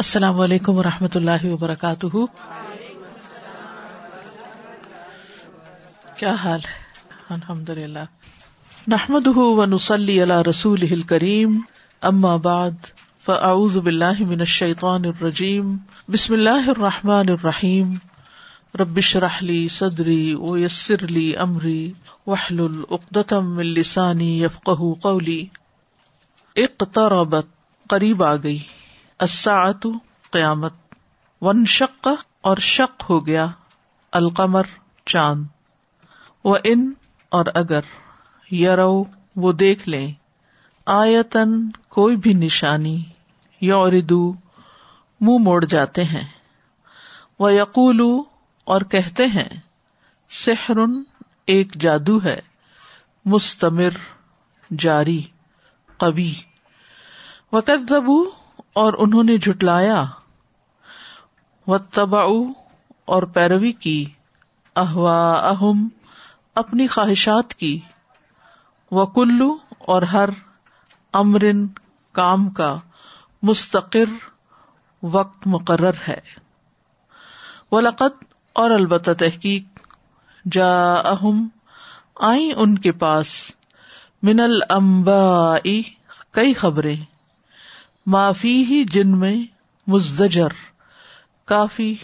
السلام علیکم و رحمۃ اللہ وبرکاتہ۔ کیا حال ہے؟ الحمد للہ نحمد نسلی اللہ رسول کریم اما بعد، فاعوذ باللہ من الشیطان الرجیم۔ بسم اللہ الرحمٰن الرحیم۔ ربش رحلی صدری و یسر علی عمری وحل العقدم السانی یفق قولی۔ اقتربت، قریب آ گئی۔ الساعت قیامت۔ ون شق اور شق ہو گیا القمر چاند۔ و ان اور اگر یرو وہ دیکھ لیں۔ آیتن کوئی بھی نشانی یوردو منہ موڑ جاتے ہیں۔ وہ یقول اور کہتے ہیں سحرن ایک جادو ہے، مستمر، جاری قبی وقت اور انہوں نے جھٹلایا۔ و تبا اور پیروی کی۔ احوا اہم اپنی خواہشات کی۔ و کلو اور ہر امرن کام کا مستقر وقت مقرر ہے۔ وہ لقت اور البتہ تحقیق جا اہم آئی ان کے پاس۔ من المبا کئی خبریں۔ معافی ہی جن میں مزدجر، کافی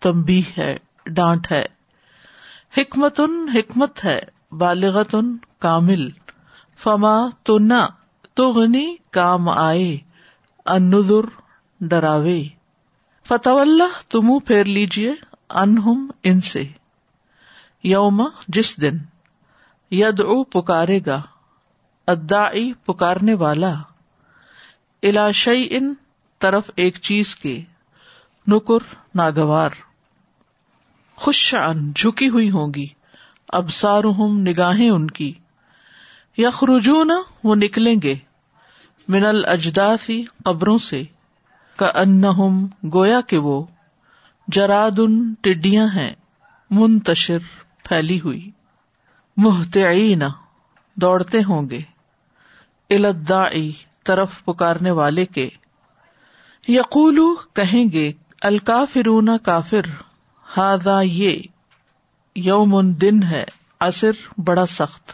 تمبی ہے، ڈانٹ ہے۔ حکمت ان حکمت ہے بالغت ان کامل۔ فما تو نہ تو غنی کام آئے اندر ڈراوے۔ فتح اللہ تم پھیر لیجیے انہم ان سے۔ یوم، جس دن؟ ید او پکارے گا ادا پکارنے والا۔ الاشئی ان طرف ایک چیز کے۔ نکر، ناگوار۔ خوش شان جھکی ہوئی ہوں گی اب سارم نگاہیں ان کی۔ یخرجون، وہ نکلیں گے۔ من الجدافی قبروں سے۔ کا ان گویا کہ وہ۔ جراد ان ٹڈیاں ہیں۔ منتشر، پھیلی ہوئی۔ محتعین دوڑتے ہوں گے۔ الدائی طرف پکارنے والے کے۔ یقول کہیں گے، الکافرون کافر ہاضا یہ، یوم دن ہے اصر بڑا سخت۔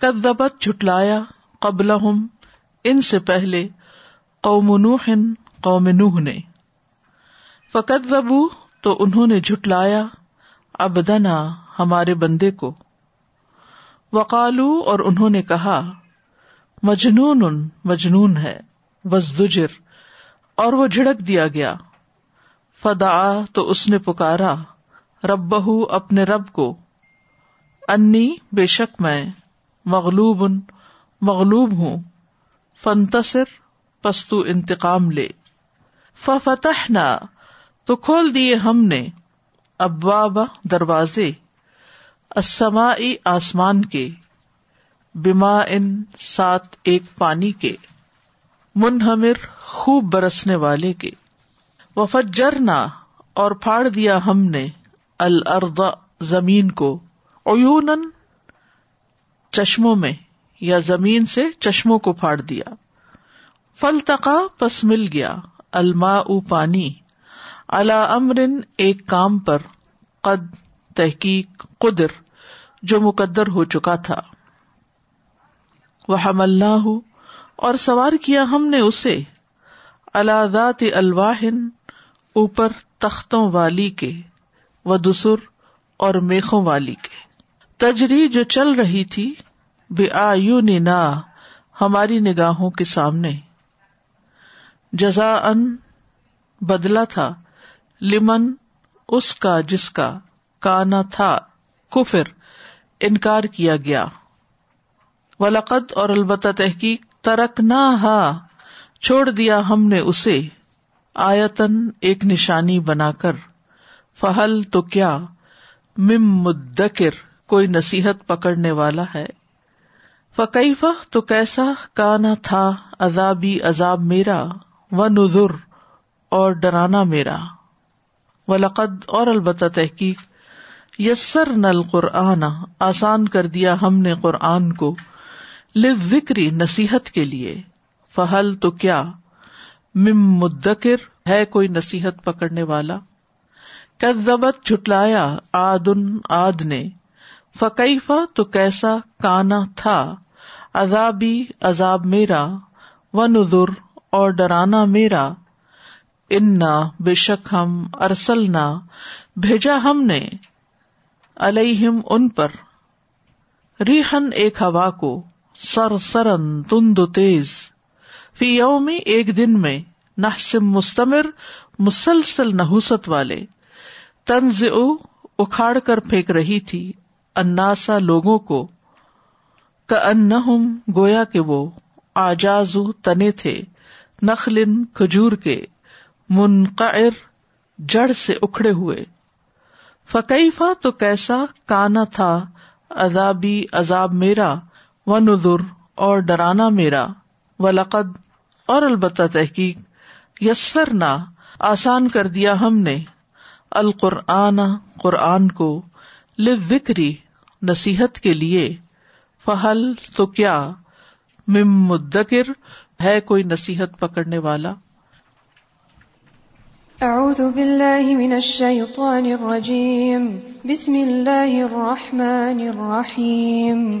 کدبت جھٹلایا قبل ان سے پہلے قوم نوح قوم نوح نے۔ فقت زبو تو انہوں نے جھٹلایا، ابدنا ہمارے بندے کو۔ وقالو اور انہوں نے کہا مجنون مجنون ہے، وزدجر، اور وہ جھڑک دیا گیا۔ فدا تو اس نے پکارا۔ رب بہ اپنے رب کو۔ انی، بے شک میں، مغلوب مغلوب ہوں۔ فنتصر پستو انتقام لے۔ فتح نہ تو کھول دیے ہم نے۔ ابواب دروازے اسما آسمان کے۔ بیما ان سات ایک پانی کے، منہمر خوب برسنے والے کے۔ وفجر نہ اور پھاڑ دیا ہم نے الرد زمین کو اون چشموں میں یا زمین سے چشموں کو پھاڑ دیا۔ فل تقا پس مل گیا الما او پانی۔ اللہ امرن ایک کام پر قد تحقیق قدر جو مقدر ہو چکا تھا۔ وہ ہم اللہ اور سوار کیا ہم نے اسے۔ اللہ الواہن اوپر تختوں والی کے و دسر اور میخوں والی کے۔ تجری جو چل رہی تھی بے آیو نا ہماری نگاہوں کے سامنے۔ جزا ان بدلا تھا، لمن اس کا جس کا کانا تھا، کفر، انکار کیا گیا۔ ولقد اور البتہ تحقیق ترک نہ ہا چھوڑ دیا ہم نے اسے آیتن ایک نشانی بنا کر۔ فہل تو کیا، مم مدکر، کوئی نصیحت پکڑنے والا ہے۔ فقیف تو کیسا، کانا تھا عذابی عذاب میرا و نظر اور ڈرانا میرا۔ و لقد اور البتہ تحقیق یسر نل قرآن آسان کر دیا ہم نے قرآن کو۔ ذکری نصیحت کے لیے۔ فہل تو کیا؟ مم مدکر ہے کوئی نصیحت پکڑنے والا؟ کذبت جھٹلایا آدن آد نے۔ فقیفہ تو کیسا کانا تھا؟ عذابی عذاب میرا۔ و نظر اور ڈرانا میرا۔ انا بے شک ہم ارسلنا۔ بھیجا ہم نے علیہم ان پر۔ ریحن ایک ہوا کو۔ سر سرن تند تیز۔ فی یومی، ایک دن میں نحسم مستمر، مسلسل نحوست والے۔ تنز اکھاڑ کر پھینک رہی تھی۔ اناسا لوگوں کو۔ ان گویا کے وہ آجازو تنے تھے۔ نخلن، کھجور کے۔ منقر جڑ سے اکھڑے ہوئے۔ فقیفہ تو کیسا کانا تھا، عذابی عذاب میرا۔ و نظر اور ڈرانا میرا و لقد اور البتہ تحقیق یسر نہ آسان کر دیا ہم نے، القرآن، قرآن کو لکری نصیحت کے لیے، فہل تو کیا، مم مدکر، ہے کوئی نصیحت پکڑنے والا؟ اعوذ باللہ من الشیطان الرجیم، بسم اللہ الرحمن الرحیم۔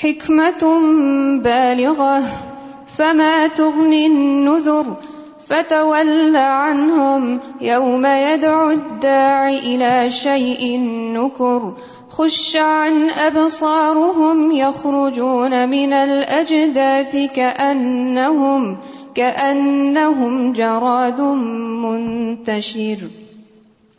حکمت بالغة فما تغني النذر، فتول عنهم يوم يدعو الداع إلى شيء نكر خش عن أبصارهم يخرجون من الأجداث كأنهم كأنهم جراد منتشر۔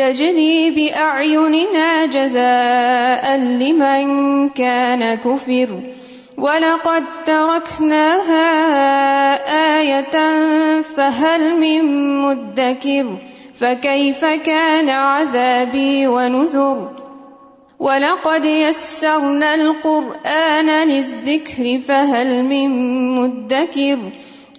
تجري بأعيننا جزاء لمن كان كفر. وَلَقَدْ تَرَكْنَاهَا آيَةً فَهَلْ مِن مُدَّكِرٍ؟ فَكَيْفَ كَانَ عَذَابِي وَنُذُرِ؟ وَلَقَدْ يَسَّرْنَا الْقُرْآنَ لِلذِّكْرِ فَهَلْ مِن مُدَّكِرٍ؟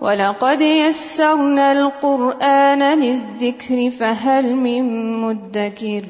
وَلَقَدْ يَسَّرْنَا الْقُرْآنَ لِلذِّكْرِ فَهَلْ مِن مدكر